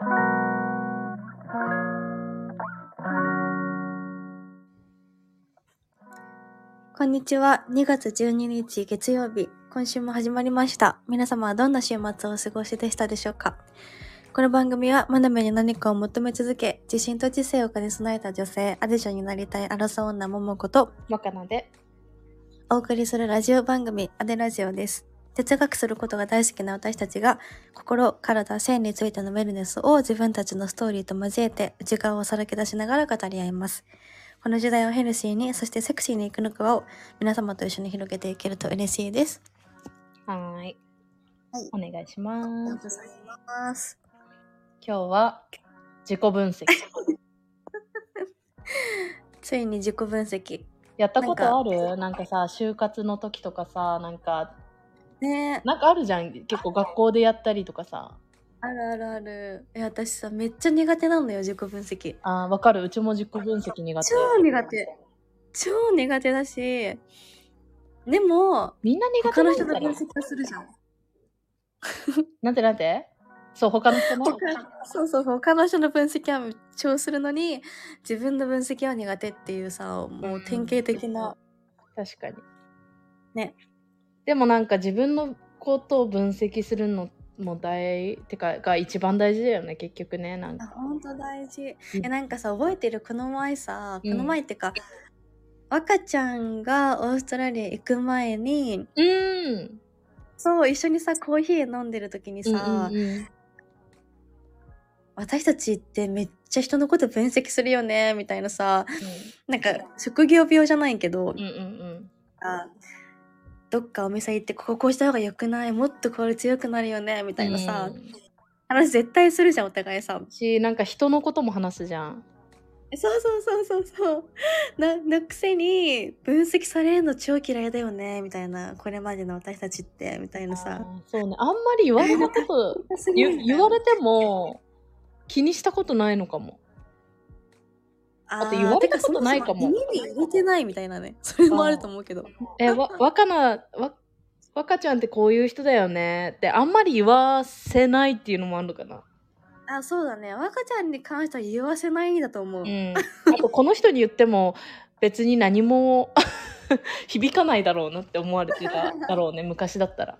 こんにちは。2月12日月曜日。今週も始まりました。皆様はどんな週末をお過ごしでしたでしょうか？この番組は、学びに何かを求め続け、自信と知性を兼ね備えた女性、アディションになりたいアラサー女桃子と、若菜で。お送りするラジオ番組、アデラジオです。哲学することが大好きな私たちが、心、体、性についてのウェルネスを自分たちのストーリーと交えて、内側をさらけ出しながら語り合います。この時代をヘルシーに、そしてセクシーに生き抜く輪を皆様と一緒に広げていけると嬉しいです。はーい。はいお願いします。ございます。今日は自己分析。ついに自己分析。やったことある？なんかさ、就活の時とかさ、なんか、ねえ、なんかあるじゃん。結構学校でやったりとかさ。あるあるある。え、私さ、めっちゃ苦手なのよ、自己分析。あーわかる。うちも自己分析苦手。超苦手。超苦手だし、でも、みんな苦手他の人なんだよの分析はするじゃん。なんてなんて？そう、他の人の？他そうそうそう、他の人の分析は超するのに、自分の分析は苦手っていうさ、もう典型的な。確かに。ね。でもなんか自分のことを分析するのも大、てか、が一番大事だよね、結局ね。なんあ、か。ほんと大事。うんえ、なんかさ、覚えてるこの前さ、うんこの前ってか、若ちゃんがオーストラリア行く前に、うーん。そう、一緒にさ、コーヒー飲んでる時にさ、うんうんうん私たちってめっちゃ人のこと分析するよね、みたいなさ、なんか職業病じゃないけど、うんうんうんあどっかお店行ってこここうした方が良くない？もっとこれ強くなるよね？みたいなさ、うん。話絶対するじゃんお互いさしなんか人のことも話すじゃん。そうそうそうそうそう。なのくせに分析されるの超嫌いだよね？みたいな。これまでの私たちってみたいなさ。そうね。あんまり言われたこと 言言われても気にしたことないのかもあって言われたことないかも。耳に入れてないみたいなね。それもあると思うけど。えわ若菜 わ若ちゃんってこういう人だよねってあんまり言わせないっていうのもあるのかな。あそうだね。若ちゃんに関しては言わせないんだと思う、うん。あとこの人に言っても別に何も 響かないだろうなって思われてただろうね昔だったら。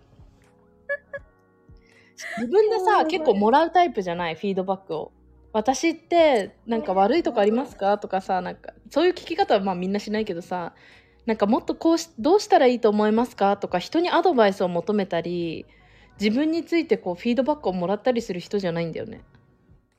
自分でさ結構もらうタイプじゃない？フィードバックを私ってなんか悪いとこありますか？とかさなんかそういう聞き方はまあみんなしないけどさなんかもっとこうしどうしたらいいと思いますか？とか人にアドバイスを求めたり自分についてこうフィードバックをもらったりする人じゃないんだよね。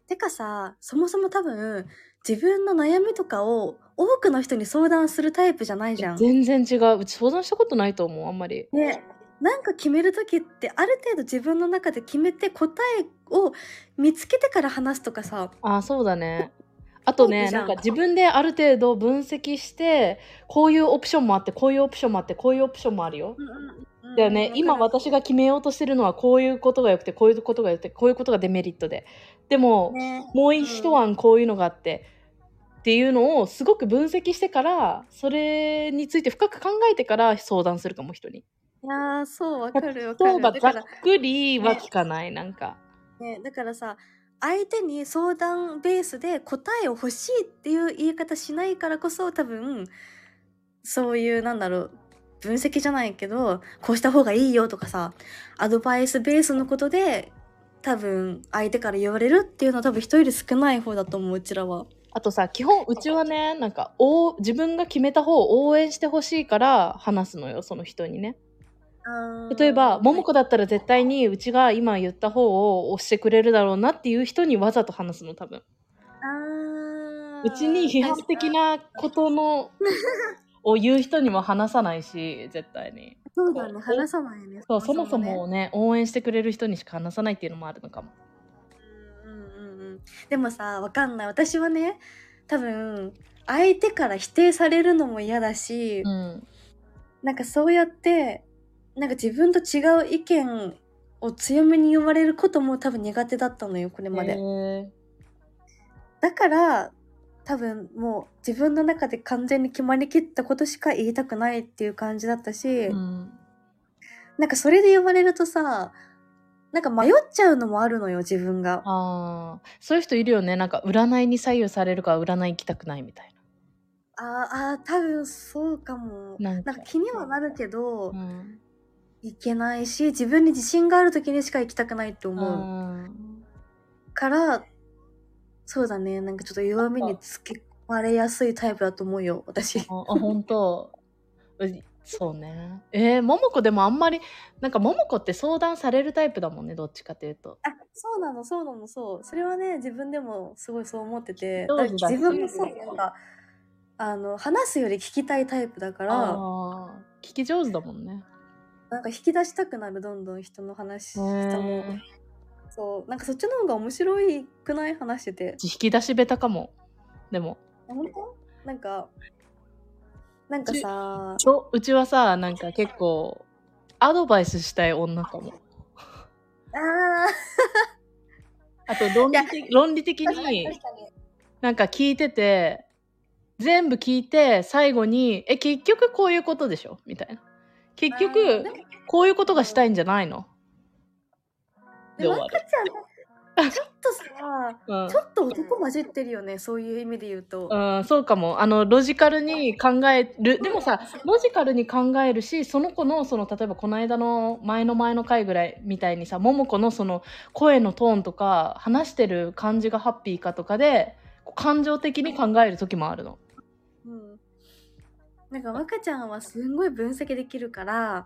てかさそもそも多分自分の悩みとかを多くの人に相談するタイプじゃないじゃん。全然違ううち相談したことないと思うあんまり。ねなんか決める時ってある程度自分の中で決めて答えを見つけてから話すとかさ。あそうだね。あとねなん。んか自分である程度分析してこういうオプションもあってこういうオプションもあってこういうオプションもあるよ。だよね。今私が決めようとしてるのはこういうことがよくてこういうことがよくてこういうことがデメリットで。でも、ね。もう一案こういうのがあってっていうのをすごく分析してからそれについて深く考えてから相談するかも人に。いやーそうわかるわか例えばざっくりは聞かないなんか。ね、だからさ相手に相談ベースで答えを欲しいっていう言い方しないからこそ多分そういうなんだろう分析じゃないけどこうした方がいいよとかさアドバイスベースのことで多分相手から言われるっていうのは多分人より少ない方だと思ううちらは。あとさ基本うちはねなんかお自分が決めた方を応援してほしいから話すのよその人にね例えば桃子だったら絶対にうちが今言った方を押してくれるだろうなっていう人にわざと話すの多分。あうちに批判的なことのを言う人にも話さないし絶対に。そうだね。話さないね。そうそもそね。もね応援してくれる人にしか話さないっていうのもあるのかも。うんうんうんうん。でもさわかんない。私はね多分相手から否定されるのも嫌だし、うん。なんかそうやってなんか自分と違う意見を強めに言われることも多分苦手だったのよこれまで、だから多分もう自分の中で完全に決まりきったことしか言いたくないっていう感じだったし、うんなんかそれで言われるとさなんか迷っちゃうのもあるのよ、自分が。ああ、そういう人いるよね。なんか占いに左右されるから占い行きたくないみたいあーあー、多分そうかも。な。なんか、なんか気にはなるけど、うん、いけないし、自分に自信がある時にしか行きたくないって思ううんから、そうだね、なんかちょっと弱みにつけ込まれやすいタイプだと思うよ、私。あ、あ本当。うそうね。えー、ももこでもあんまり、なんかももこって相談されるタイプだもんね、どっちかというと。あ、そうなの、そうなの、そう。それはね、自分でもすごいそう思ってて、自分もそう、なんか、あの、話すより聞きたいタイプだから、聞き上手だもんね。なんか引き出したくなる、どんどん人の話、人も。そう、なんかそっちの方が面白いくない話してて。引き出し下手かも。でも。あ本当？なんか、なんかさ、そううちはさ、なんか結構、アドバイスしたい女かも。ああと論理的、論理的に。なんか聞いてて、全部聞いて、最後に、え、結局こういうことでしょ？みたいな。結局こういうことがしたいんじゃないの？でも赤ちゃん、ちょっとさ、うんちょっと男混じってるよね、そういう意味で言うと。うん、そうかも。あの、ロジカルに考える。でもさ、ロジカルに考えるし、その子の、その、例えばこの間の前の前の回ぐらいみたいにさ、桃子のその声のトーンとか、話してる感じがハッピーかとかで、感情的に考える時もあるの。うん。なんか若ちゃんはすんごい分析できるから、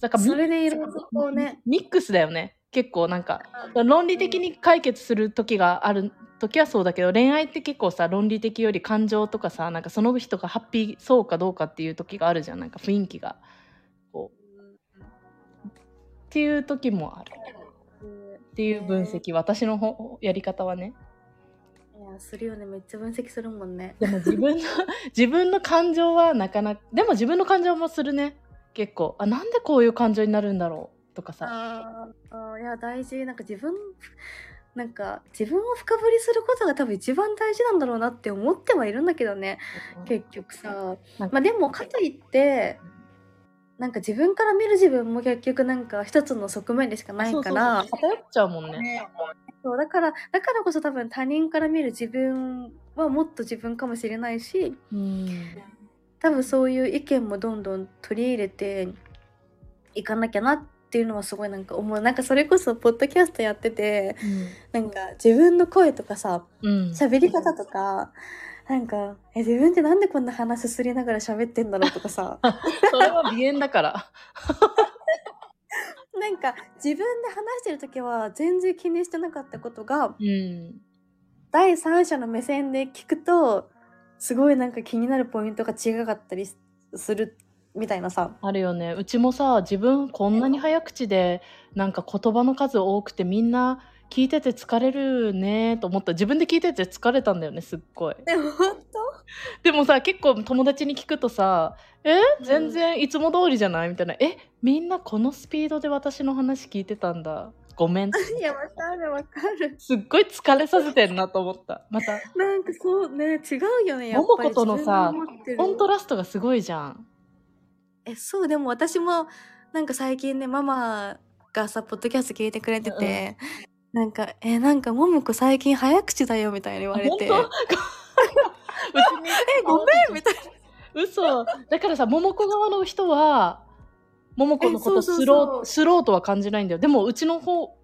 だかそれでいろいろこうね、ミックスだよね。結構なんか、論理的に解決する時がある時はそうだけど、恋愛って結構さ、論理的より感情とかさ、なんかその人がハッピーそうかどうかっていう時があるじゃん。なんか雰囲気が。こう。っていう時もある。っていう分析。私のほやり方はね。するよね。めっちゃ分析するもんね。でも自分の、自分の感情はなかなか、でも自分の感情もするね。結構。あ、なんでこういう感情になるんだろう？とかさ。あいや、大事。なんか自分、なんか自分を深掘りすることが多分一番大事なんだろうなって思ってはいるんだけどね。結局さ。まあでも、かといって、なんか自分から見る自分も結局なんか一つの側面でしかないから、偏っちゃうもんね。ねそうだからだからこそ多分他人から見る自分はもっと自分かもしれないしうん。多分そういう意見もどんどん取り入れていかなきゃなっていうのはすごいなんか思うなんかそれこそポッドキャストやっててなんか自分の声とかさうん。喋り方とかなんかえ自分ってなんでこんな鼻すすりながら喋ってんだろうとかさ それは鼻炎だから。なんか自分で話してる時は全然気にしてなかったことがうん。第三者の目線で聞くとすごいなんか気になるポイントが違かったりするみたいなさあるよね。うちもさ、自分こんなに早口で、なんか言葉の数多くてみんな聞いてて疲れるねと思った。自分で聞いてて疲れたんだよね、すっごい。でも本でもさ、結構友達に聞くとさ、え？全然いつも通りじゃない？みたいな。え？みんなこのスピードで私の話聞いてたんだ？ごめん。当 いやわかるわかるすっごい疲れさせてんなと思った。また、なんかそうね違うよねやっぱりとのさコントラストがすごいじゃん。えそうでも私もなんか最近ねママがさポッドキャスト聞いてくれてて、なんか「えなんかももこ最近早口だよ」みたいに言われて「本当？え ごめん」みたいな。嘘。だからさ桃子側の人は桃子のことスロースローとは感じないんだよ。でもうちの方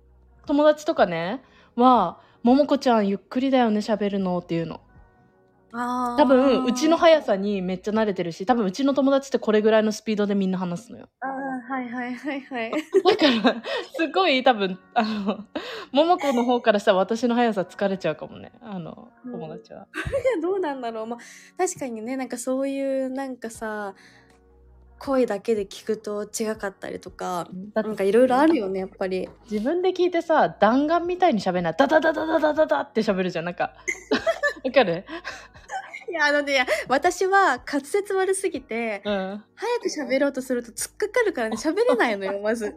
友達とかねは桃子ちゃんゆっくりだよね喋るのっていうの多分うちの速さにめっちゃ慣れてるし多分うちの友達ってこれぐらいのスピードでみんな話すのよ。あーはいはいはいはい。だからすごい多分あの桃子の方からしたら私の速さ疲れちゃうかもね。あのうん。友達は、いやどうなんだろう。まあ確かにねなんかそういうなんかさ声だけで聞くと違かったりとかなんかいろいろあるよねやっぱり。自分で聞いてさ弾丸みたいに喋んない。ダダダダダダダダって喋るじゃん。なんかわかる？いやあのね私は滑舌悪すぎてうん。早く喋ろうとすると突っかかるからね 喋れないのよまず。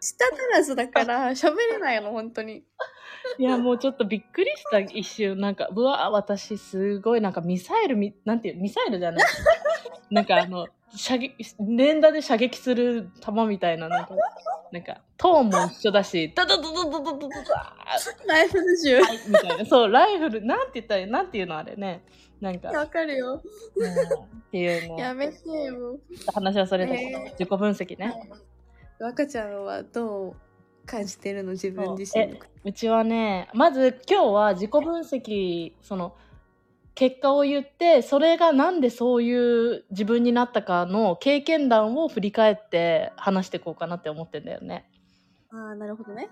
舌足らずだから喋れないの本当に。いやもうちょっとびっくりした一瞬。なんかうわ私すごいなんかミサイルみなんていうミサイルじゃない。なんかあの、射撃、連打で射撃する球みたいな、なんか、なんか、トーンも一緒だし、ドドドドドドドドドライフル銃。はいみたいな。そう、ライフル、なんて言ったら、なんていうのあれね。なんか、わかるよ。うんっていうね、やめてよ。話はそれだけど、えー自己分析ね。若ちゃんはどう感じてるの自分自身のえうちはね、まず今日は自己分析、その、結果を言って、それがなんでそういう自分になったかの経験談を振り返って話していこうかなって思ってんだよね。ああ、なるほどね。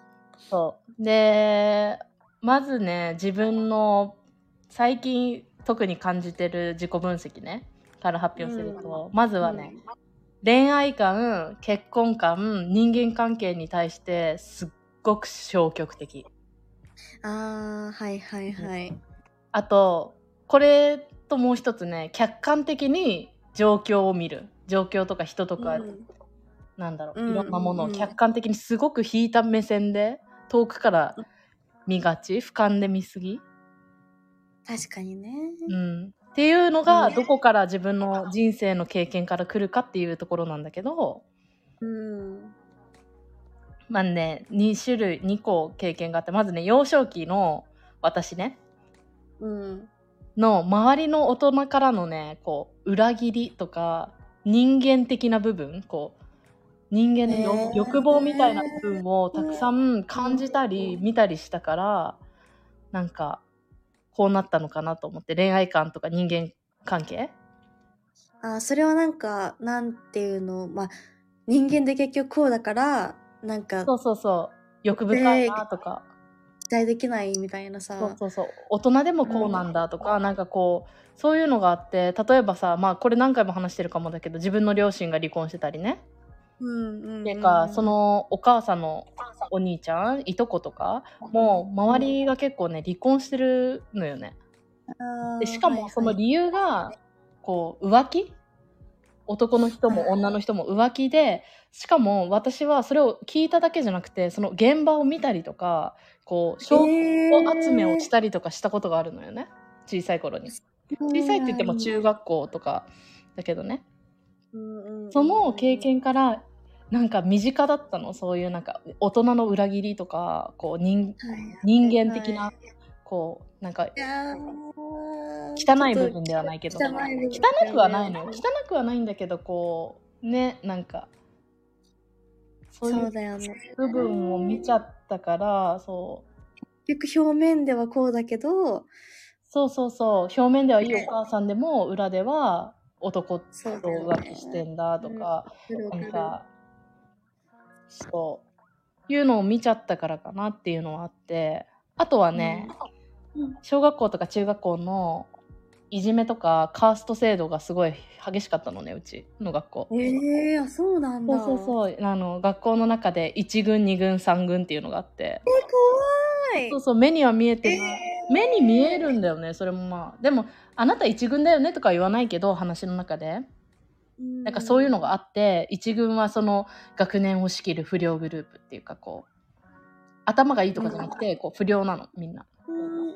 そう。で、まずね、自分の最近特に感じてる自己分析ね、から発表すると、まずはね、恋愛観、結婚観、人間関係に対してすっごく消極的。ああ、はいはいはい。あと、これともう一つね、客観的に状況を見る。状況とか人とか、うんなんだろう、うんいろんなものをうん客観的にすごく引いた目線で、遠くから見がち、俯瞰で見すぎ。確かにね。うん。っていうのが、うんどこから自分の人生の経験から来るかっていうところなんだけど、うん。まあね、2種類、2個経験があって、まずね、幼少期の私ね、うん。の周りの大人からのね、こう、裏切りとか、人間的な部分、こう、人間の欲望みたいな部分をたくさん感じたり、見たりしたから、なんか、こうなったのかなと思って、恋愛観とか人間関係あーそれはなんか、なんていうの、まあ、人間で結局こうだから、なんかそうそうそう。欲深いなとか。期待できないみたいなさ。そうそうそう。大人でもこうなんだとか、なんかこうそういうのがあって例えばさまあこれ何回も話してるかもだけど自分の両親が離婚してたりね、うんうんうん。ていうかそのお母さんのお兄ちゃんいとことかもう周りが結構ね離婚してるのよね。でしかもその理由がこう浮気男の人も女の人も浮気でしかも私はそれを聞いただけじゃなくてその現場を見たりとかこう証拠集めをしたりとかしたことがあるのよね。小さい頃に。小さいって言っても中学校とかだけどね。その経験からなんか身近だったの。そういうなんか大人の裏切りとかこう人人間的なこうなんか汚い部分ではないけど。汚くはないのよ。汚くはないんだけどこうねなんかそういうそうだよね部分を見ちゃったからそう。結局表面ではこうだけどそうそうそう。表面ではいいお母さんでも裏では男と浮気してんだとか、なんかそう。いうのを見ちゃったからかなっていうのはあって。あとはね、うん小学校とか中学校のいじめとかカースト制度がすごい激しかったのねうちの学校。ええー、あそうなんだ。そうそうそう。あの学校の中で1軍2軍3軍っていうのがあって。え怖い。そうそう目には見えてない、目に見えるんだよねそれもまあ。でもあなた1軍だよねとか言わないけど話の中で。なんかそういうのがあって1軍はその学年を仕切る不良グループっていうかこう頭がいいとかじゃなくてこう不良なのみんな。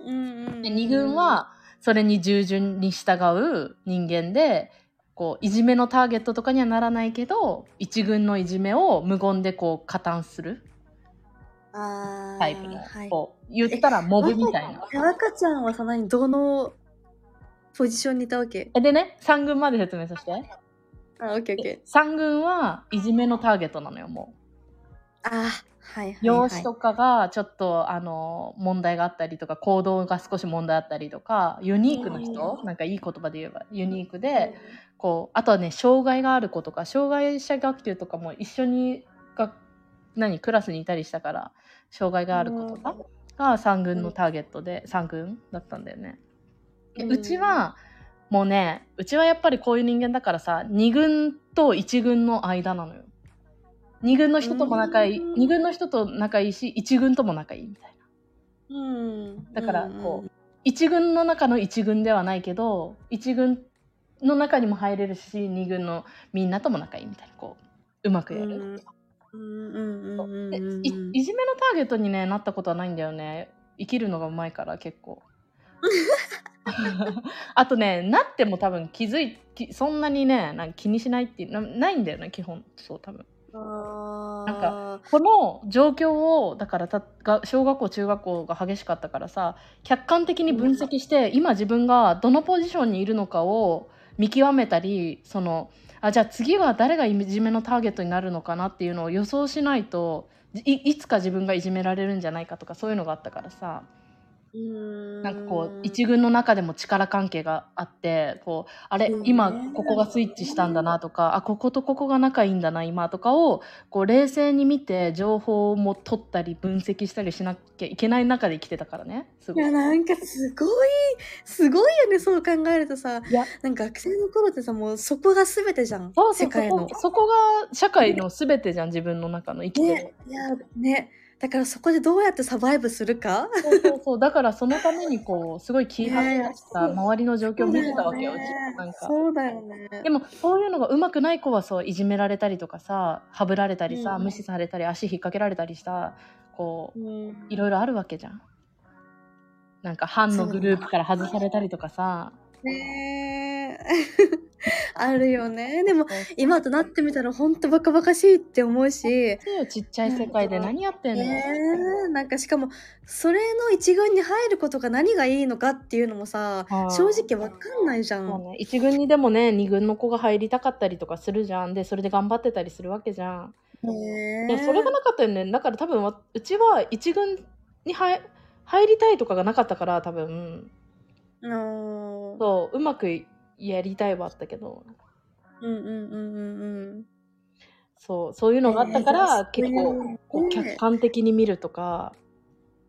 うんうんうんで2軍はそれに従順に従う人間でこういじめのターゲットとかにはならないけど1軍のいじめを無言でこう加担するタイプの、はいこう言ったらモブみたいな。え赤ちゃんはさ何どのポジションにいたわけ？えでね3軍まで説明させて。あオッケーオッケー3軍はいじめのターゲットなのよもう。あはいはい、はい、容姿とかがちょっとあの問題があったりとか行動が少し問題あったりとかユニークな人、なんかいい言葉で言えばユニークで、こうあとはね障害がある子とか障害者学級とかも一緒にが何クラスにいたりしたから障害がある子とかが3軍のターゲットで3軍だったんだよね。うちはもうねうちはやっぱりこういう人間だからさ2軍と1軍の間なのよ。2軍の人とも仲いいうん。2軍の人と仲いいし1軍とも仲いいみたいな。うん。だからこう1軍の中の1軍ではないけど1軍の中にも入れるし2軍のみんなとも仲いいみたいなこううまくやる、でうんいいじめのターゲットに、ね、なったことはないんだよね。生きるのがうまいから結構。あとねなっても多分気づいきそんなにねなんか気にしないっていうなないんだよね基本。そう多分。あなんかこの状況をだからたが小学校中学校が激しかったからさ客観的に分析して、今自分がどのポジションにいるのかを見極めたりそのあじゃあ次は誰がいじめのターゲットになるのかなっていうのを予想しないといいつか自分がいじめられるんじゃないかとかそういうのがあったからさななんかこう一軍の中でも力関係があってこうあれうん今ここがスイッチしたんだなとかあこことここが仲いいんだな今とかをこう冷静に見て情報も取ったり分析したりしなきゃいけない中で生きてたからねすいごいやなんかすごいすごいよねそう考えるとさ。いや。なんか学生の頃ってさもうそこが全てじゃんそうそう世界の。そこそこが社会の全てじゃん自分の中の生きてる、ねいやねだからそこでどうやってサバイブするか？そうそうそう。だからそのためにこうすごい気張ってね。さ周りの状況を見てたわけよ、ね。なんか。そうだよね。でもそういうのが上手くない子はそういじめられたりとかさはぶられたりさ、うん。無視されたり足引っ掛けられたりしたこううん。いろいろあるわけじゃん。なんか班のグループから外されたりとかさ。ねえ あるよね。でも今となってみたらほんとバカバカしいって思うし。ちっちゃい世界で何やってんの、ねえ。なんかしかもそれの一軍に入ることが何がいいのかっていうのもさはい正直わかんないじゃん。ね、一軍にでもね二軍の子が入りたかったりとかするじゃん。でそれで頑張ってたりするわけじゃん。ねでそれがなかったよね。だから多分わうちは一軍に入入りたいとかがなかったから多分。のそううまくやりたいはあったけど。うんうんうんうんうん。そうそういうのがあったから、えー結構ねこう客観的に見るとか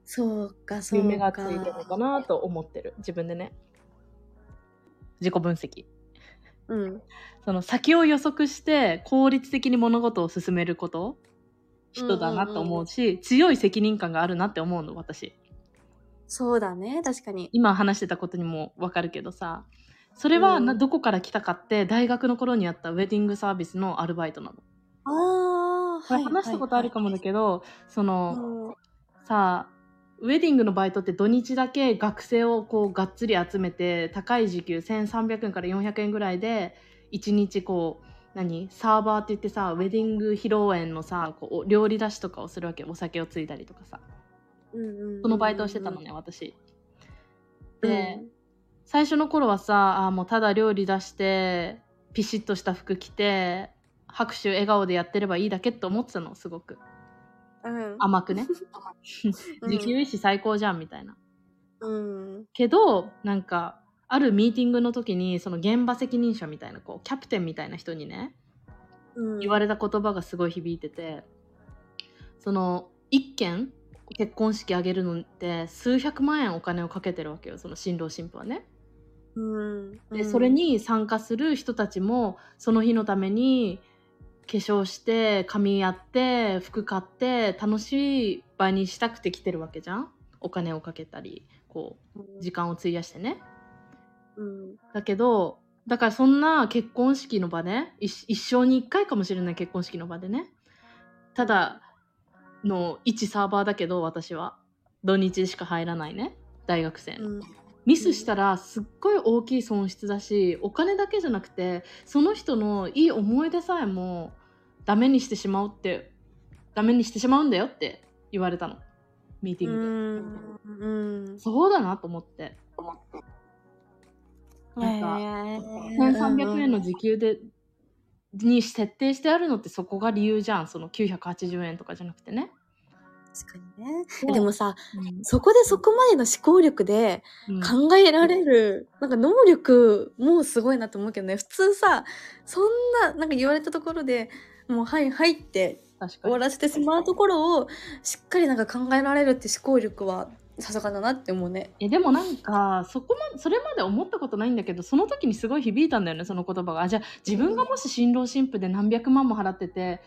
そうかそうか。夢がついてるのかなと思ってる。自分でね。自己分析。うん。その先を予測して効率的に物事を進めること人だなと思うし、強い責任感があるなって思うの私。そうだね確かに。今話してたことにもわかるけどさそれはな、うん。どこから来たかって大学の頃にやったウェディングサービスのアルバイトなの、ああこれ話したことあるかもだけど、その、どさあウェディングのバイトって土日だけ学生をこうがっつり集めて高い時給1300円から400円ぐらいで1日こう何サーバーって言ってさウェディング披露宴のさこうお料理出しとかをするわけお酒をついたりとかさ。そのバイトをしてたのね私。で、最初の頃はさあーもうただ料理出してピシッとした服着て拍手笑顔でやってればいいだけって思ってたのすごく。うん。甘くね。うん。自給意志最高じゃんみたいな。うん。けどなんかあるミーティングの時にその現場責任者みたいなこうキャプテンみたいな人にねうん。言われた言葉がすごい響いててその一件結婚式挙げるのって数百万円お金をかけてるわけよその新郎新婦はね。うん。でそれに参加する人たちもその日のために化粧して髪やって服買って楽しい場にしたくて来てるわけじゃん？お金をかけたりこう時間を費やしてね。うん。だけどだからそんな結婚式の場で一一生に一回かもしれない結婚式の場でね。ただの一サーバーだけど私は。土日しか入らないね。大学生の、うんミスしたらすっごい大きい損失だしお金だけじゃなくてその人のいい思い出さえもダメにしてしまうってダメにしてしまうんだよって言われたの。ミーティうングで、んうん。そうだなと思って。なんか1300円の時給でに設定してあるのってそこが理由じゃん。その980円とかじゃなくてね、確かにね。でもさうん。そこでそこまでの思考力でうん。考えられる、なんか能力もすごいなと思うけどね。普通さそんななんか言われたところでもうはいはいって終わらせてしまうところをしっかりなんか考えられるって思考力はさすがだなって思うね。えでもなんかそこまそれまで思ったことないんだけどその時にすごい響いたんだよねその言葉が。あじゃあ自分がもし新郎新婦で何百万も払ってて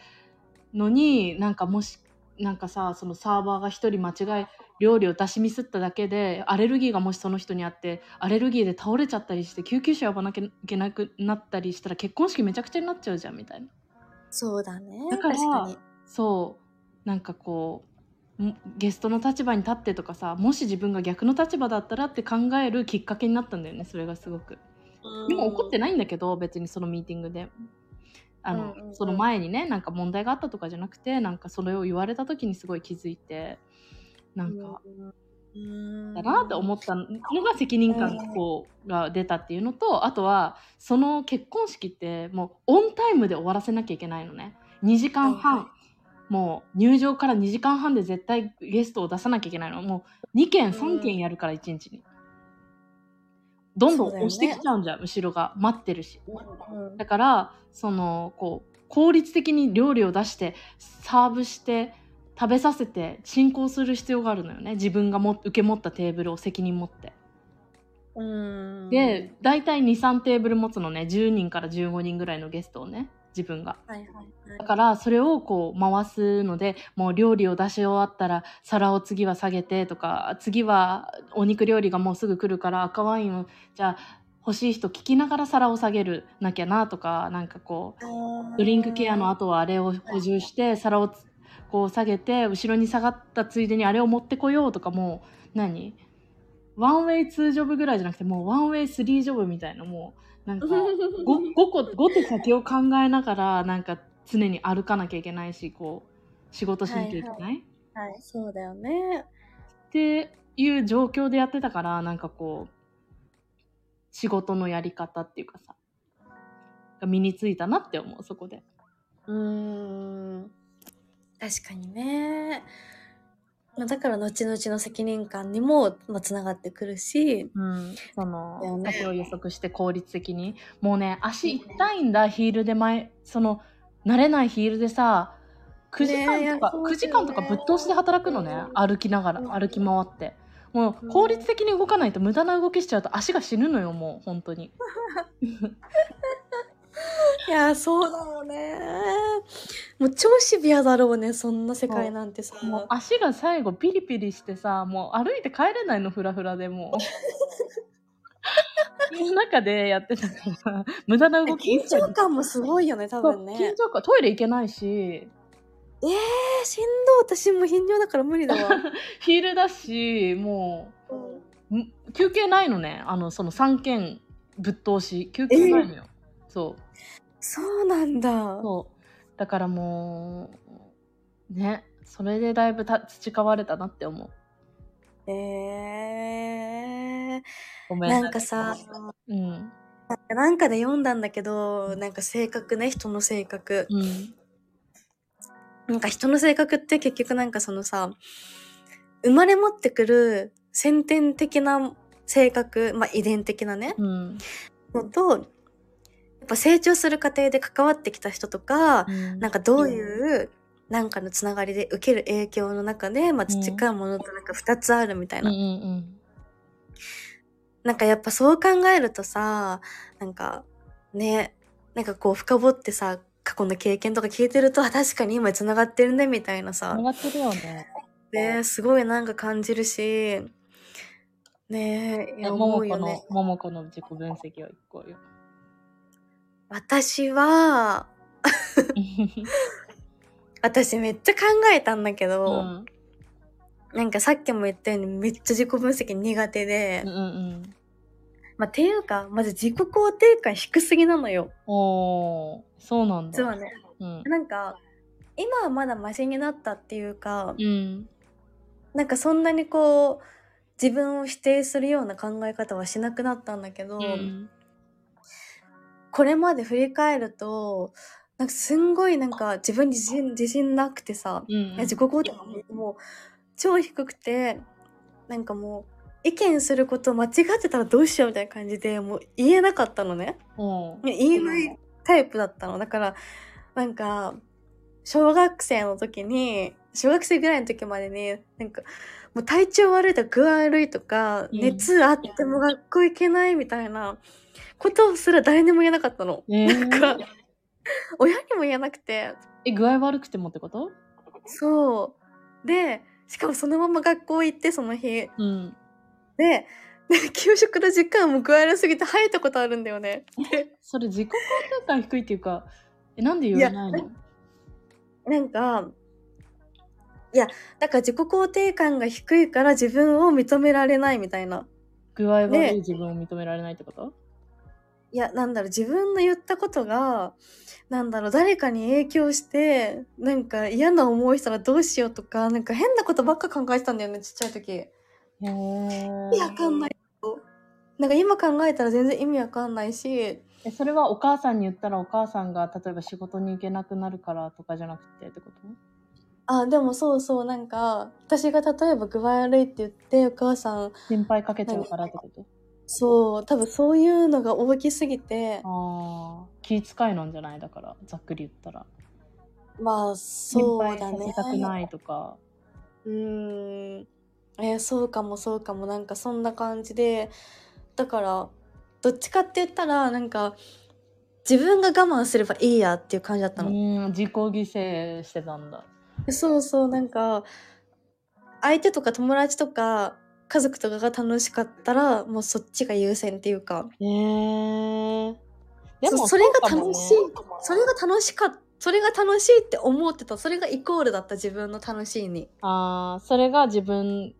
のになんかもしなんかさそのサーバーが一人間違い料理を出しミスっただけでアレルギーがもしその人にあってアレルギーで倒れちゃったりして救急車呼ばなきゃいけなくなったりしたら結婚式めちゃくちゃになっちゃうじゃんみたいなそうだねだから確かに。そうなんかこうもゲストの立場に立ってとかさもし自分が逆の立場だったらって考えるきっかけになったんだよねそれがすごく。でも怒ってないんだけど別にそのミーティングで。あの、うんうんうん。その前にねなんか問題があったとかじゃなくてなんかそれを言われた時にすごい気づいてなんか、だなって思ったのが責任感こうが出たっていうのとあとはその結婚式ってもうオンタイムで終わらせなきゃいけないのね。2時間半、はいはもう入場から2時間半で絶対ゲストを出さなきゃいけないの。もう2件うん。3件やるから1日に、どんどんそうだよね。押してきちゃうんじゃん、後ろが。待ってるし。うんだからそのこう効率的に料理を出してサーブして食べさせて進行する必要があるのよね。自分がも受け持ったテーブルを責任持って。うん。で大体23テーブル持つのね。10人から15人ぐらいのゲストをね自分が。はいはいはい。だからそれをこう回すのでもう料理を出し終わったら皿を次は下げてとか次はお肉料理がもうすぐ来るから赤ワインをじゃあ欲しい人聞きながら皿を下げるなきゃなとかなんかこうドリンクケアの後はあれを補充して皿をつこう下げて後ろに下がったついでにあれを持ってこようとかもう何？ワンウェイ2ジョブぐらいじゃなくてもうワンウェイ3ジョブみたいなもうなんか 5, 個5手先を考えながらなんか常に歩かなきゃいけないしこう仕事しなきゃいけない、はいはい。そうだよね。っていう状況でやってたからなんかこう仕事のやり方っていうかさが身についたなって思うそこで。うーん。確かにね。まあだから後々の責任感にもまあつながってくるし。うん、そのね。先を予測して効率的に。もうね足痛いんだヒールで前。その慣れないヒールでさ9時間とか、ね9時間とかぶっ通しで働くのね。歩きながら歩き回って。もう効率的に動かないと無駄な動きしちゃうと足が死ぬのよもう本当に いやそうだよねもう超シビアだろうねそんな世界なんてさ。もう足が最後ピリピリしてさもう歩いて帰れないのフラフラでもう。その中でやってたから。無駄な動き。緊張感もすごいよね多分ね。緊張感。トイレ行けないし。えー、しんどい。私も頻尿だから無理だわ、ヒールだしもう。んうん。休憩ないのね。あのその3件ぶっ通し。休憩ないのよ、そう。そうなんだ。そう。だからもうねそれでだいぶた培われたなって思う。えー、ごめんなんかさうん。なんかで読んだんだけどなんか性格ね人の性格。うん。なんか人の性格って結局なんかそのさ生まれ持ってくる先天的な性格まあ遺伝的なねうん。のとやっぱ成長する過程で関わってきた人とか、うん。なんかどういうなんかのつながりで受ける影響の中で、まあ、培うものとなんか2つあるみたいな、うん。うんなんかやっぱそう考えるとさなんかねなんかこう深掘ってさ過去の経験とか聞いてるとあ確かに今つながってるねみたいなさ。上がってるよね。ねすごいなんか感じるしねえいやもうよね。ももこの自己分析は一個よ私は 私めっちゃ考えたんだけうど、ん。なんかさっきも言ったようにめっちゃ自己分析苦手で、うんうんまあ、っていうかまず自己肯定感低すぎなのよ。おーそうなんだ。実はねうん。なんか今はまだマシになったっていうか、うん。なんかそんなにこう自分を否定するような考え方はしなくなったんだけど、うんこれまで振り返るとなんかすんごいなんか自分に自信自信なくてさ、うん自己肯定感もう超低くてなんかもう意見すること間違ってたらどうしようみたいな感じでもう言えなかったのね。おー言えないタイプだったの。だからなんか小学生の時に小学生ぐらいの時までになんかもう体調悪いとか具合悪いとか、うん。熱あっても学校行けないみたいなことすら誰にも言えなかったの。えなんか親にも言えなくて。え具合悪くてもってこと？そう。でしかもそのまま学校行ってその日。うん。でで給食の時間も具合悪すぎて吐いたことあるんだよね。でそれ自己肯定感低いっていうかえなんで言えないの？なんかだから自己肯定感が低いから自分を認められないみたいな。具合悪ねい自分を認められないってこと？いや、なんだろう、自分の言ったことが、なんだろう、誰かに影響して、なんか嫌な思いしたらどうしようとか、なんか変なことばっか考えてたんだよね、ちっちゃい時。へえ意味わかんないよ。なんか今考えたら全然意味わかんないし、えそれはお母さんに言ったらお母さんが例えば仕事に行けなくなるからとかじゃなくてってこと？あ、でもそうそう、なんか、私が例えば具合悪いって言って、お母さん、心配かけちゃうからってこと？そう、多分そういうのが大きすぎて、ああ気遣いなんじゃない？だからざっくり言ったら。まあ、心そう配さだね。せたくないとか。うーん。えーそうかもそうかも。なんかそんな感じで。だからどっちかって言ったらなんか自分が我慢すればいいやっていう感じだったの。うん自己犠牲してたんだ。そうそうなんか相手とか友達とか家族とかが楽しかったらもうそっちが優先っていうか。へえでもそそれが楽しい。それが楽しかそれが楽しいって思ってた。それがイコールだった自分の楽しいに。ああそれが自分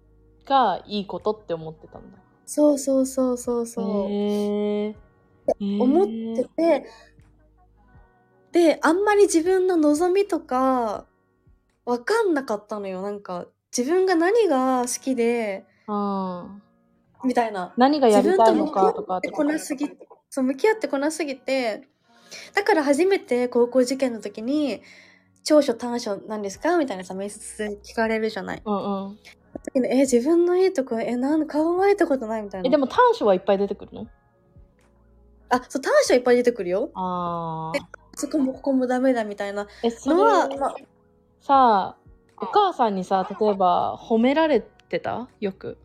がいいことって思ってたんだ。そうそうそうそうそう、思っててであんまり自分の望みとか分かんなかったのよ。なんか自分が何が好きであみたいな。何がやりたいの自分とかとかってこなすぎそう向き合ってこなすぎてだから初めて高校受験の時に長所短所なんですか？みたいなさ面接で聞かれるじゃない。うんうん。え自分のいいとこえなん考えたことないみたいな。えでも短所はいっぱい出てくるの？あそう短所いっぱい出てくるよ。ああそこもここもダメだみたいな。えそれのは、まあ。さあお母さんにさ例えば褒められてた？よく？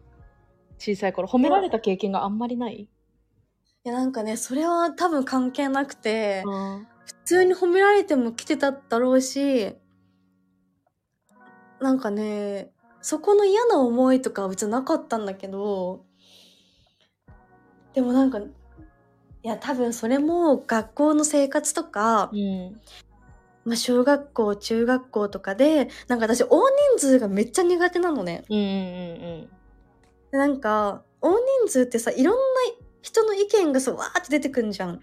小さい頃。褒められた経験があんまりない、いやなんかねそれは多分関係なくてうん。普通に褒められても来てただろうしなんかねそこの嫌な思いとかは別になかったんだけどでもなんかいや多分それも学校の生活とか、うんまあ、小学校中学校とかでなんか私大人数がめっちゃ苦手なのね。うんうんうんでなんか大人数ってさいろんな人の意見がさわーって出てくるじゃん。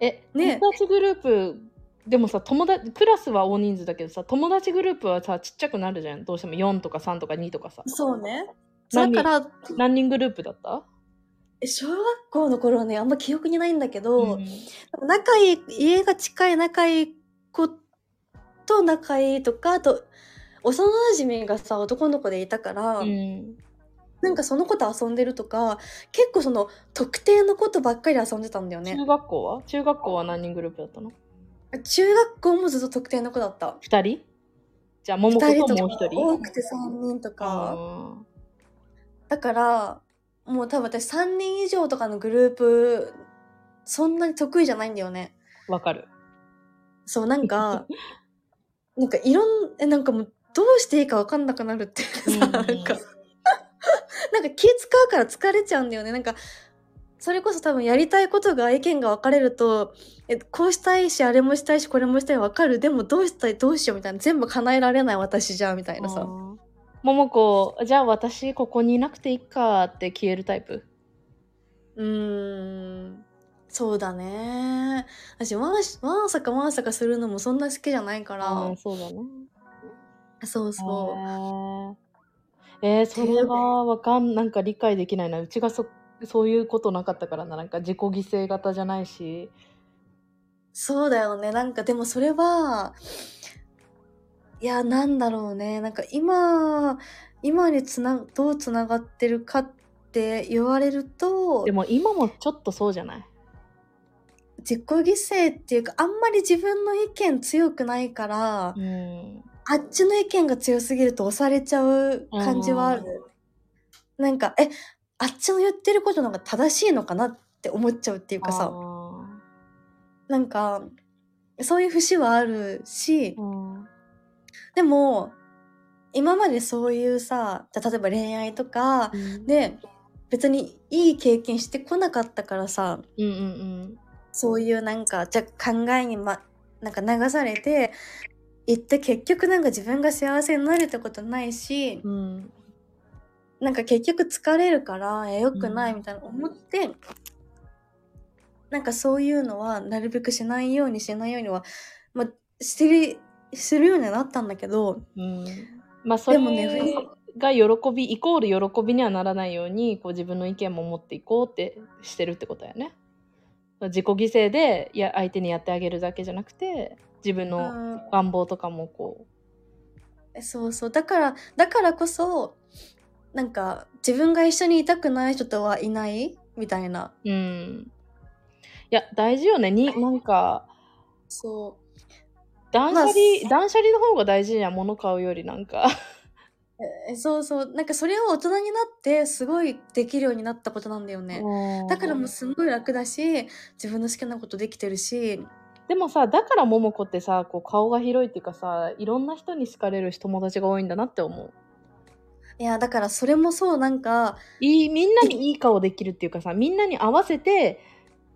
え、ね友達グループでもさ友達クラスは大人数だけどさ友達グループはさちっちゃくなるじゃんどうしても4とか3とか2とかさそうね。だ何から何人グループだった？え小学校の頃はねあんま記憶にないんだけど、うん仲いい家が近い仲いい子と仲いいとかあと幼馴染がさ男の子でいたから、うん。なんかその子と遊んでるとか結構その特定のことばっかり遊んでたんだよね。中学校は？中学校は何人グループだったの？中学校もずっと特定の子だった。2人？じゃあ桃子2人とともう1人？多くて3人とか。あだからもう多分私3人以上とかのグループそんなに得意じゃないんだよね。ーわかる。そうなんか なんかいろんえなんかもうどうしていいか分かんなくなるっていうかさ、なんか。なんか気使うから疲れちゃうんだよね。なんかそれこそ多分やりたいことが意見が分かれるとえこうしたいしあれもしたいしこれもしたい分かる。でもどうしたいどうしようみたいな。全部叶えられない私じゃんみたいなさ。あー桃子じゃあ私ここにいなくていいかって消えるタイプ？うーんそうだね。私わんわんさかわんさかするのもそんな好きじゃないから。そうだね。そうそう。えー、それはわかんなんか理解できないな。うちがそそういうことなかったからな。なんか自己犠牲型じゃないし。そうだよね。なんかでもそれは、いや、なんだろうね。なんか今、今につな、どうつながってるかって言われるとで、も今もちょっとそうじゃない？自己犠牲っていうか、あんまり自分の意見強くないから、うんあっちの意見が強すぎると押されちゃう感じはある。なんか、え、あっちの言ってることの方が正しいのかなって思っちゃうっていうかさ、あなんか、そういう節はあるし、ーうん。でも今までそういうさじゃあ例えば恋愛とかうん。で別にいい経験してこなかったからさうんうんそういうなんかじゃあ考えに、ま、なんか流されて行って結局なんか自分が幸せになるってことないし、うん。なんか結局疲れるから、え、良くなうんいみたいな思って、なんかそういうのはなるべくしないようにしないようには、まあ、してる、するようにはなったんだけど、うん。まあ、それでもねが喜び、イコール喜びにはならないように、こう自分の意見も持っていこうってしてるってことやね。自己犠牲でいや相手にやってあげるだけじゃなくて、自分うのん、願望とかもこそうそう。だから、だからこそ、なんか自分が一緒にいたくない人とはいない？みたいな。う、うん。いや、大事よね。に、なんか、そう。断捨離、まあ断捨離の方が大事や物買うよりなんかえそうそう。なんかそれを大人になってすごいできるようになったことなんだよね。だからもうすんごい楽だし、自分の好きなことできてるし、でもさだから桃子ってさこう顔が広いっていうかさいろんな人に好かれる友達が多いんだなって思ういや、だからそれもそう、なんか、いいみんなにいい顔できるっていうかさみんなに合わせて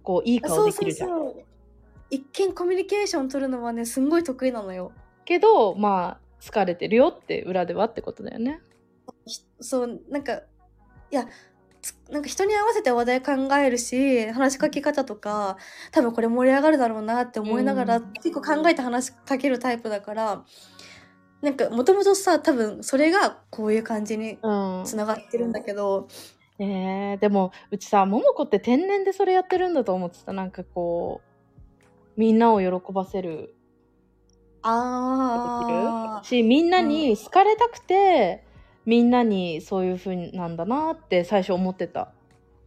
こういい顔そうそうできるじゃんそう。一見コミュニケーション取るのはね、すんごい得意なのよ。けどまあ疲れてるよって裏ではってことだよね。ひそう、なんか、いや、つなんか人に合わせて話題考えるし、話しかけ方とか、多分これ盛り上がるだろうなって思いながら、うん。結構考えて話しかけるタイプだから、なんかもともとさ、多分それがこういう感じにうん。つながってるんだけど、えー、でもうちさ桃子って天然でそれやってるんだと思ってた。なんかこうみんなを喜ばせるあー、しみんなに好かれたくて、みんなにそういう風なんだなって最初思ってた。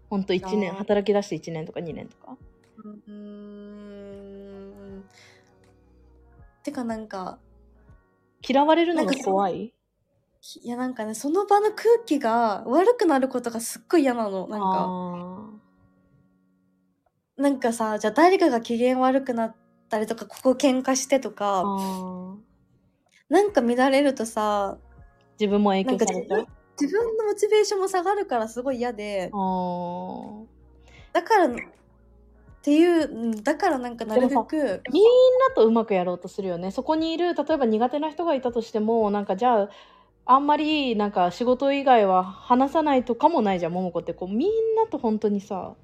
ほんと1年働き出して1年とか2年とか。うーん。てかなんか、嫌われるのが怖い？いやなんかね、その場の空気が悪くなることがすっごい嫌なの。なんか、あなんかさ、じゃあ誰かが機嫌悪くなったりとか、ここ喧嘩してとー。か、なんか乱れるとさ、自分も影響されちゃう？自分のモチベーションも下がるからすごい嫌で、だから、っていう、うんだからなんかなるべく、みんなとうまくやろうとするよね。そこにいる例えば苦手な人がいたとしてもなんかじゃああんまりなんか仕事以外は話さないとかもないじゃん桃子って。こうみんなと本当にさ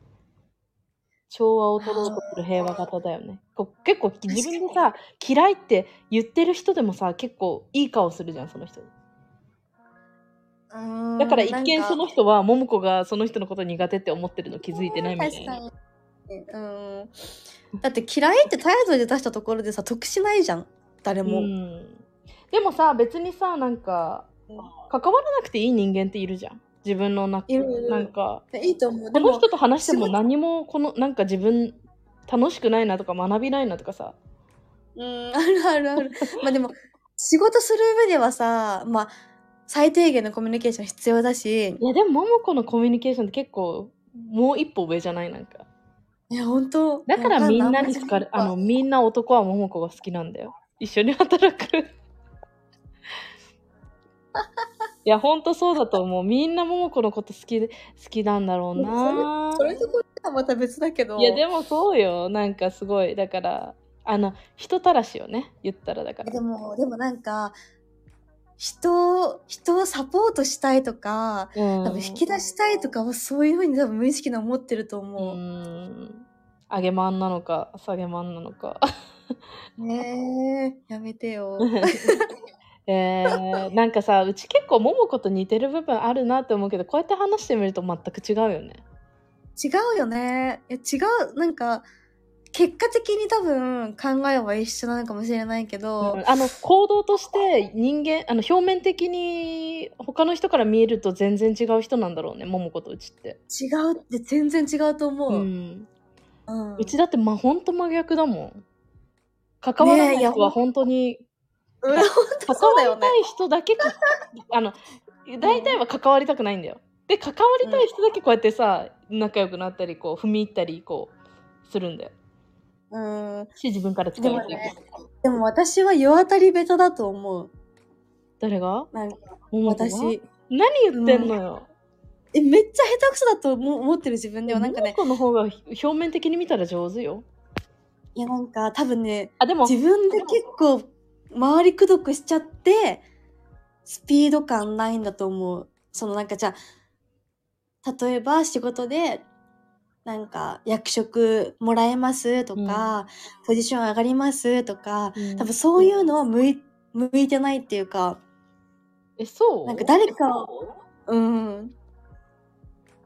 調和を取ろうとする平和型だよね。こう結構自分でさ嫌いって言ってる人でもさ結構いい顔するじゃんその人うーんだから一見その人は桃子がその人のこと苦手って思ってるの気づいてないみたいな。うん。だって嫌いって態度で出したところでさ、得しないじゃん。誰も。うん、でもさ別にさなんか関わらなくていい人間っているじゃん自分のなんかいいと思う。この人と話しても何もこのなんか自分楽しくないなとか学びないなとかさ。うん、あるあるある。まあでも、仕事する上ではさ、まあ、最低限のコミュニケーション必要だし、いやでも桃子のコミュニケーションって結構もう一歩上じゃない？なんか。いや、本当。だからみんなに好かれあのみんな男は桃子が好きなんだよ。一緒に働くいやほんとそうだと思う。みんな桃子のこと好きで好きなんだろうな。それところはまた別だけど。いやでもそうよ。なんかすごい。だからあの人たらしよね。言ったらだから。でも、でもなんか、人を、人をサポートしたいとか、うん。多分引き出したいとかはそういうふうに多分無意識に思ってるとう思う。ん。上げまんなのか下げまんなのか。ねえ、やめてよ。えー、なんかさうち結構桃子と似てる部分あるなって思うけどこうやって話してみると全く違うよね違うよね。いや違う、なんか、結果的に多分考えは一緒なのかもしれないけど、あの行動として人間あの表面的に他の人から見えると全然違う人なんだろうね桃子とうちって、違うって全然違うと思う。ううん。ん、うちだってまほんと真逆だもん関わらない人は本当にうん、関わりた。い人だけか あの大体は関わりたくないんだよ。で関わりたい人だけこうやってさ仲良くなったりこう踏み入ったりこうするんだよ。うん。し自分から近寄って。いく、でもね、でも私は世当たり下手だと思う。誰が？なんか私。何言ってんのよ、え、めっちゃ下手くそだと思思ってる自分では。なんかね、桃子の方が表面的に見たら上手よ。いやなんか多分ね、あでも自分で結構周りくどくしちゃって、スピード感ないんだと思う。そのなんかじゃあ、例えば仕事で、なんか役職もらえますとか、ポジション上がりますとか、うん多分そういうのは向い向いてないっていうか、え、そう？なんか誰かを、う？ん。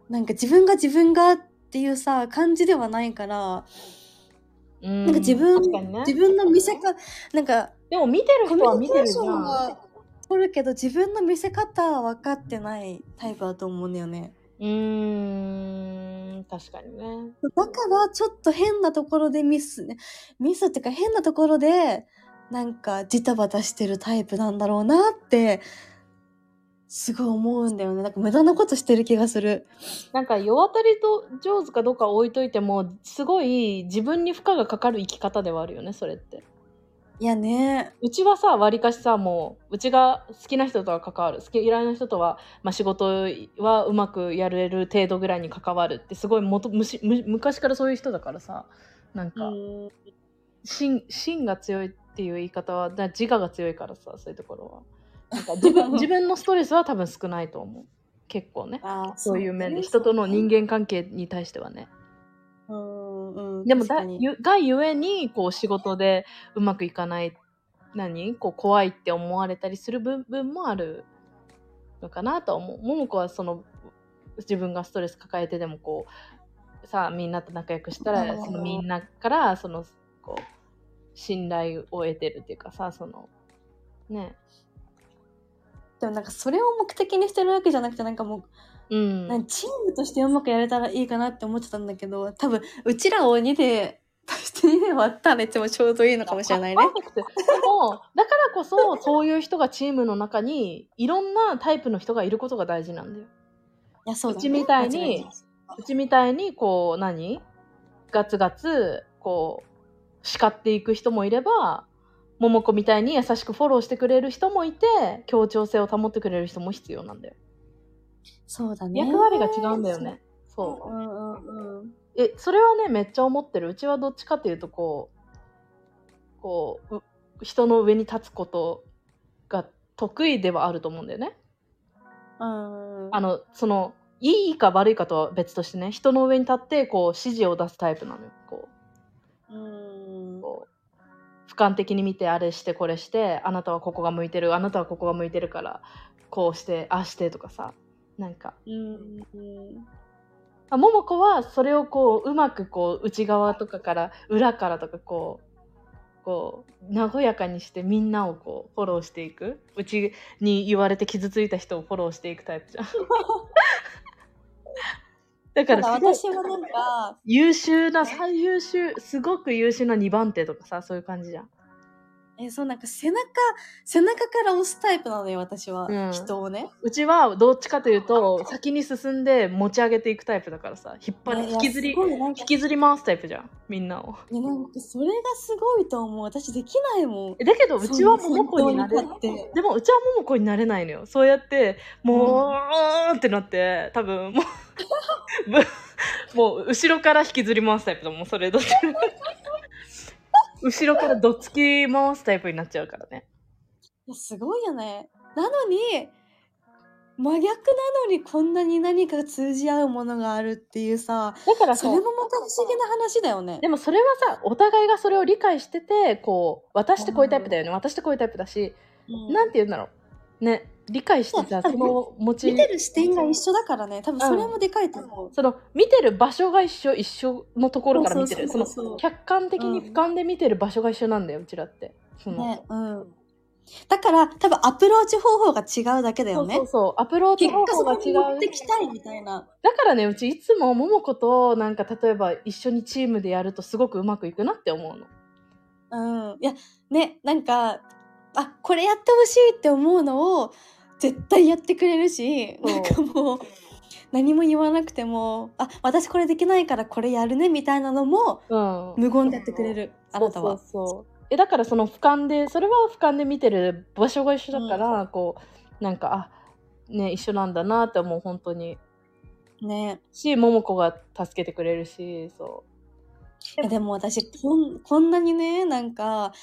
なんか自分が自分がっていうさ、感じではないから、うんなんか自分、ね。自分の見せか、なんかでも見てる人は見てるじゃん。取るけど自分の見せ方は分かってないタイプだと思うんだよね。うーん、確かにね。だからちょっと変なところでミスね。ミスっていうか変なところでなんかジタバタしてるタイプなんだろうなってすごい思うんだよね。なんか無駄なことしてる気がする。なんか世渡りと上手かどうか置いといても、すごい自分に負荷がかかる生き方ではあるよね、それって。いやね。うちはさ、わりかしさ、もう、うちが好きな人とは関わる。好き嫌いな人とは、まあ、仕事はうまくやれる程度ぐらいに関わるって、すごいもとむしむ昔からそういう人だからさ、なんか、うん。芯芯が強いっていう言い方はだ自我が強いからさそういうところは。なんか自分 自分のストレスは多分少ないと思う。結構ね。そういう面で。ね人との人間関係に対してはね。うんうん。でもだがゆえにこう仕事でうまくいかない何？こう怖いって思われたりする部分もあるのかなとは思う。桃子はその自分がストレス抱えてでもこうさあみんなと仲良くしたらうんそのみんなからそのこう信頼を得てるっていうかさそのね。でもなんかそれを目的にしてるわけじゃなくてなんかもううん。チームとしてうまくやれたらいいかなって思ってたんだけど多分うちらを2で足して2で割ったらいつもちょうどいいのかもしれないね。パー。フェクトでもだからこそそういう人がチームの中にいろんなタイプの人がいることが大事なんだよ。いやそうだね。うちみたいにうちみたいにこう何？ガツガツこう叱っていく人もいれば桃子みたいに優しくフォローしてくれる人もいて協調性を保ってくれる人も必要なんだよそうだね。役割が違うんだよね。そう。うんうんうん。えそれはねめっちゃ思ってる。うちはどっちかっていうとこうこうう人の上に立つことが得意ではあると思うんだよね。うんあのそのいいか悪いかとは別としてね人の上に立ってこう指示を出すタイプなのよ。こう。ん。うこう。俯瞰的に見てあれしてこれしてあなたはここが向いてるあなたはここが向いてるからこうしてああしてとかさなんか。うんあ桃子はそれをこううまくこう内側とかから裏からとかこうこう和やかにしてみんなをこうフォローしていく？うちに言われて傷ついた人をフォローしていくタイプじゃん。だから私はなんか、優秀な最優秀すごく優秀な2番手とかさそういう感じじゃんえ、そうなんか背中、背中から押すタイプなのよ、私は。うん。人をね。うちはどっちかというと先に進んで持ち上げていくタイプだからさ引っ張り引きずりすごいなんか。引きずり回すタイプじゃんみんなを。いやなんかそれがすごいと思う。私できないもん。えだけどうちは桃子になれってでもうちは桃子になれないのよ。そうやってもう、うーんってなって多分もう ぶもう後ろから引きずり回すタイプだもんそれどっち後ろからどっつき回すタイプになっちゃうからね。いやすごいよね。なのに、真逆なのにこんなに何か通じ合うものがあるっていうさ、だからさそれもまた不思議な話だよね。でもそれはさお互いがそれを理解しててこう私ってこういうタイプだよね。私ってこういうタイプだし、うん。なんて言うんだろう。ね理解してさその持ち見てる視点が一緒だからね。多分それもでかいと思う。その見てる場所が一緒一緒のところから見てるその客観的に俯瞰で見てる場所が一緒なんだようちらってその、ね、うん。だから多分アプローチ方法が違うだけだよね。そうそうアプローチ結果方法が違そこに持っうてきたいみたいな。だからねうちいつも桃子となんか例えば一緒にチームでやるとすごくうまくいくなって思うのうん。いや、ね、なんか、あ、これやってほしいって思うのを絶対やってくれるし、なんかもう、何も言わなくても、あ、私これできないからこれやるねみたいなのもうん。無言でやってくれる、あなたは。そうそうえだからその俯瞰でそれは俯瞰で見てる場所が一緒だから、こうなんかあね一緒なんだなって思う本当に。ね。し桃子が助けてくれるしそえでも私こん、こんなにね、なんか、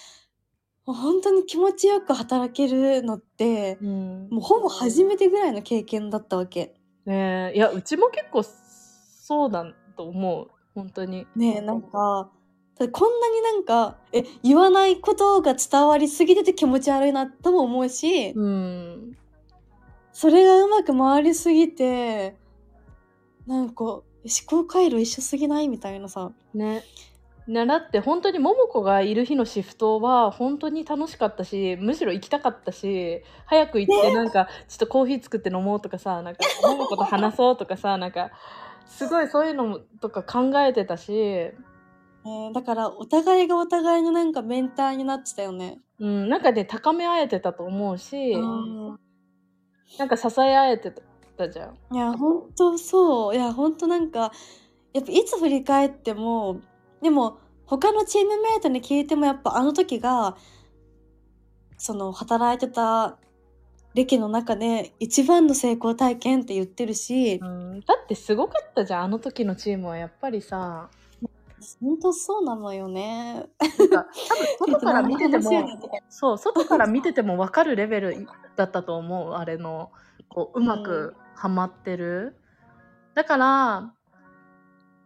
もう本当に気持ちよく働けるのって、うん。もうほぼ初めてぐらいの経験だったわけ。ねえ、いや、うちも結構そうだと思う。本当に。ねえ、なんか、だこんなになんか、え、言わないことが伝わりすぎてて気持ち悪いなとも思うし、うん。それがうまく回りすぎて、なんか、思考回路一緒すぎないみたいなさ。ね。ね、だって本当に桃子がいる日のシフトは本当に楽しかったしむしろ行きたかったし早く行ってなんかちょっとコーヒー作って飲もうとかさなんか桃子と話そうとかさなんかすごいそういうのとか考えてたし、えーだから、お互いがお互いのなんかメンターになってたよね。うん、なんかね高め合えてたと思うしうんなんか支え合えてたじゃん。いや、ほんとそう。いや、ほんとなんか、やっぱいつ振り返っても、でも、他のチームメイトに聞いてもやっぱあの時が、その、働いてた歴の中で一番の成功体験って言ってるし、うん、だってすごかったじゃんあの時のチームはやっぱりさ。ほんとそうなのよね。多分外から見ててもそう外から見てても分かるレベルだったと思うあれのこううまくはまってる、だから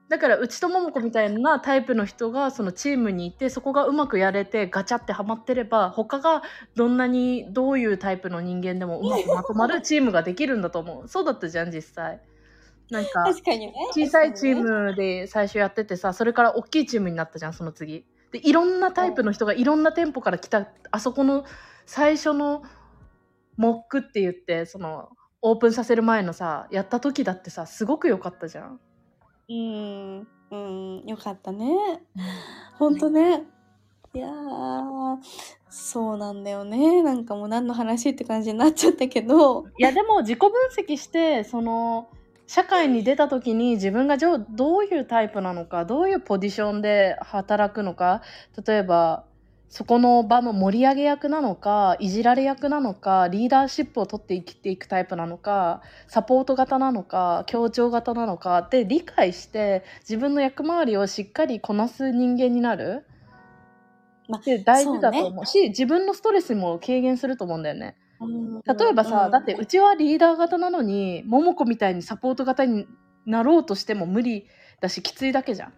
だからうちと桃子みたいなタイプの人がそのチームにいてそこがうまくやれてガチャってはまってれば他がどんなにどういうタイプの人間でもうまくまとまるチームができるんだと思う。そうだったじゃん実際。なんか。小さいチームで最初やっててさそれから大きいチームになったじゃんその次。でいろんなタイプの人がいろんな店舗から来たあそこの最初のモックって言ってそのオープンさせる前のさやった時だってさすごく良かったじゃんうん、うん、よかったね。ほんとね。いやー、そうなんだよね。なんかもう何の話って感じになっちゃったけど、いやでも自己分析してその社会に出た時に自分がどういうタイプなのかどういうポジションで働くのか例えばそこの場の盛り上げ役なのかいじられ役なのかリーダーシップを取って生きていくタイプなのかサポート型なのか協調型なのかって理解して自分の役回りをしっかりこなす人間になる。まって大事だと思う。し自分のストレスも軽減すると思うんだよね。うん例えばさ、うんだってうちはリーダー型なのに桃子みたいにサポート型になろうとしても無理だしきついだけじゃん。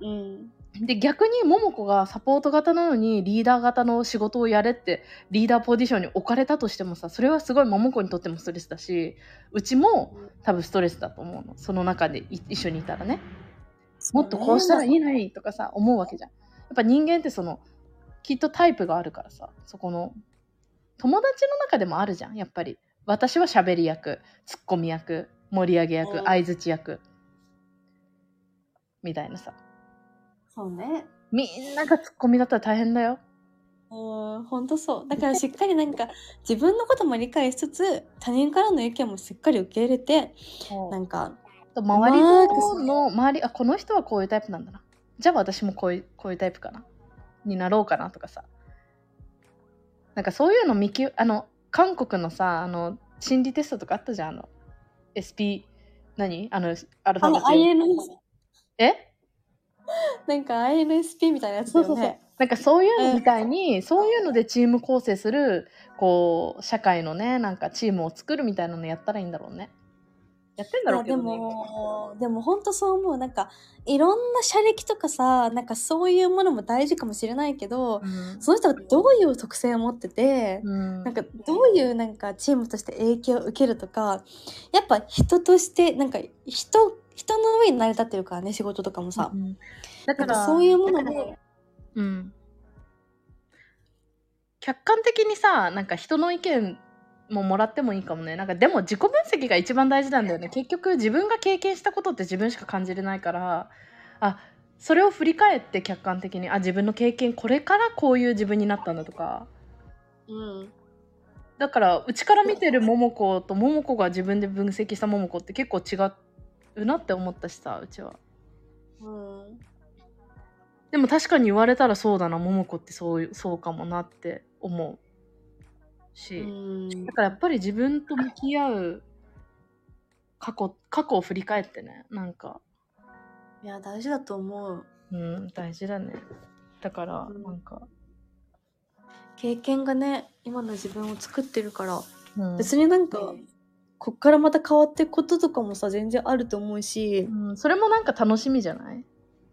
うん、で逆に桃子がサポート型なのにリーダー型の仕事をやれってリーダーポジションに置かれたとしてもさそれはすごい桃子にとってもストレスだしうちも多分ストレスだと思うの。その中でい一緒にいたらね。もっとこうしたらいいのにとかさ思うわけじゃん。やっぱ人間ってそのきっとタイプがあるからさそこの友達の中でもあるじゃん。やっぱり。私は喋り役ツッコミ役盛り上げ役うん。相づち役みたいなさそうね。みんながツッコミだったら大変だよ。うん、ほんとそう。だからしっかりなんか自分のことも理解しつつ、他人からの意見もしっかり受け入れて、なんか、と周りのの周りあこの人はこういうタイプなんだな。じゃあ私もこういうこういうタイプかな。になろうかなとかさ。なんかそういうの見きあの韓国のさあの心理テストとかあったじゃん。あの SP 何？あのアルファベットえ？なんか INSP みたいなやつだよね。なんかそういうのみたいに、そういうのでチーム構成するこう社会のねなんかチームを作るみたいなのやったらいいんだろうね。やってんだろうけどね。も、でも本当そう思う。なんか、いろんな社歴とかさ、なんかそういうものも大事かもしれないけど、うん。その人がどういう特性を持ってて、うん。なんかどういうなんかチームとして影響を受けるとか、やっぱ人として、なんか人、人の上に成り立ってるからね、仕事とかもさ。うんだからそういうもので、うん、客観的にさなんか人の意見ももらってもいいかもね。なんかでも自己分析が一番大事なんだよね。結局自分が経験したことって自分しか感じれないから。あそれを振り返って客観的にあ自分の経験これからこういう自分になったんだとか。うん。だからうちから見てる桃子と桃子が自分で分析した桃子って結構違うなって思ったしさうちは。うん。でも確かに言われたらそうだな桃子ってそうそうかもなって思うし、うん。だからやっぱり自分と向き合う過去過去を振り返ってねなんか。いや、大事だと思う。うん大事だね。だからうん。なんか。経験がね今の自分を作ってるから。うん。別になんかこっからまた変わっていくこととかもさ全然あると思うしうん、それもなんか楽しみじゃない？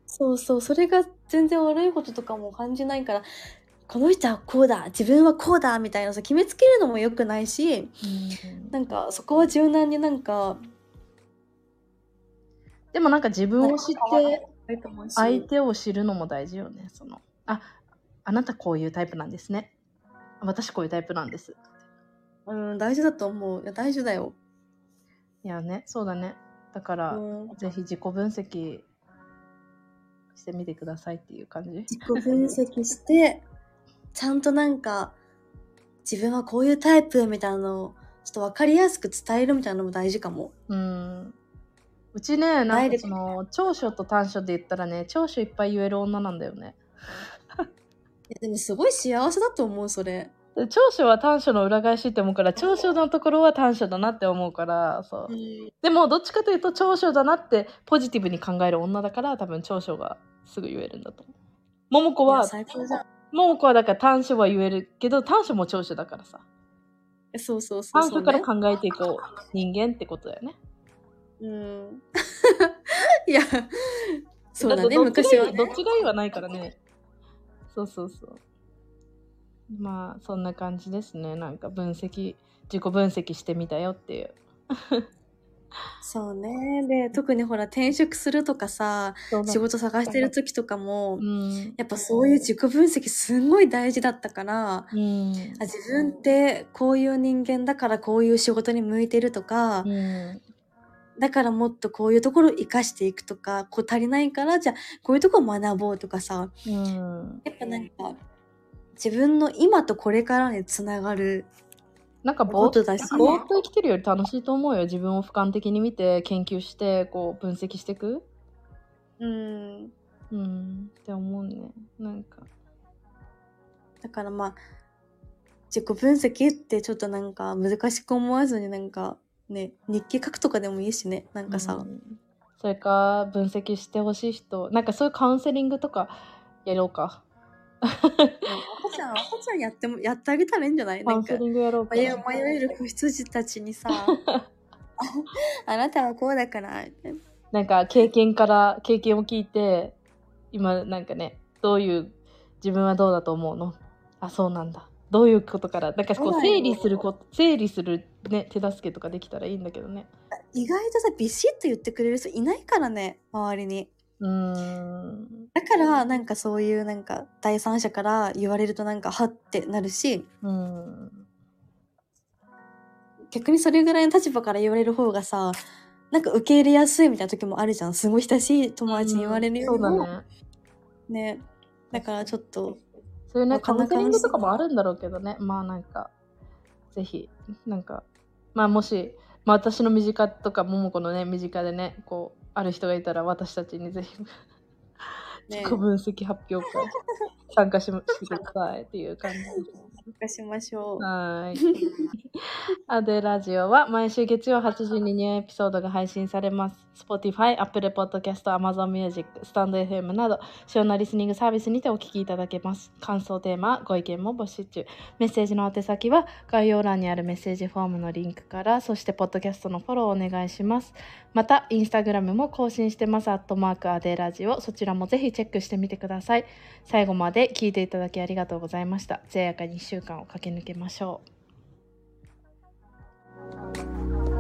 そうそうそれが全然悪いこととかも感じないからこの人はこうだ自分はこうだみたいなさ決めつけるのも良くないしなんかそこは柔軟になんかでもなんか自分を知って相相手を知るのも大事よね。そのああなたこういうタイプなんですね。私こういうタイプなんです。うん大事だと思ういや大事だよ、いやね、そうだね。だから、うん、ぜひ自己分析してみてくださいっていう感じ。自己分析して ちゃんとなんか自分はこういうタイプみたいなのをちょっと分かりやすく伝えるみたいなのも大事かもうん。うちね、ダなんかその長所と短所で言ったらね、長所いっぱい言える女なんだよね。でもすごい幸せだと思うそれ、で長所は短所の裏返しって思うから、長所のところは短所だなって思うから、そう。でもどっちかというと長所だなってポジティブに考える女だから多分長所がすぐ言えるんだと思う。桃子は、桃子はだから短所は言えるけど短所も長所だからさ。えそうそうそう短所そう、ね、から考えていこう人間ってことだよね。うん いやそうだね昔はねどっちがいいはないからね。そうそうそう。まあそんな感じですね。なんか分析、自己分析してみたよっていう。そうねで特にほら転職するとかさ仕事探してる時とかもうん。やっぱそういう自己分析すんごい大事だったからうん。あ自分ってこういう人間だからこういう仕事に向いてるとか、うん。だからもっとこういうところを生かしていくとかこう足りないからじゃあこういうところを学ぼうとかさうん。やっぱなんか自分の今とこれからにつながるなんかぼーっことだしぼーっと生きてるより楽しいと思うよ。自分を俯瞰的に見て研究してこう分析していく。うんうん。って思うね。なんか。だからまあ自己分析ってちょっとなんか難しく思わずになんかね日記書くとかでもいいしねなんかさ、うんそれか分析してほしい人なんかそういうカウンセリングとかやろうか。赤ちゃん赤ちゃんやってもやってあげたらいいんじゃないなんかカウンセリングやろうか。迷える子羊たちにさあなたはこうだからなんか経験から経験を聞いて今なんかねどういう自分はどうだと思うのあそうなんだどういうことからなんかこう整理するこ整理するね手助けとかできたらいいんだけどね意外とさビシッと言ってくれる人いないからね周りにうーん。だからなんかそういうなんか第三者から言われるとなんかはってなるしうん。逆にそれぐらいの立場から言われる方がさなんか受け入れやすいみたいな時もあるじゃん。すごい親しい友達に言われるよそうだりも、ね。ね。だからちょっとそういうねまあカウンセリングとかもあるんだろうけどね。まあなんかぜひなんかまあもし、まあ、私の身近とか桃子のね身近でねこうある人がいたら私たちにぜひね自己分析発表会参加し してくださいっていう感じです。参加しましょうはーい。アデラジオは毎週月曜8時にニューエピソードが配信されます。Spotify、Apple Podcast、Amazon Music、StandFM など主要なリスニングサービスにてお聞きいただけます。感想テーマ、ご意見も募集中。メッセージの宛先は概要欄にあるメッセージフォームのリンクから、そしてポッドキャストのフォローお願いします。また、インスタグラムも更新してます。アットマークアデラジオ。そちらもぜひチェックしてみてください。最後まで聞いていただきありがとうございました。艶やかに1週間を駆け抜けましょう。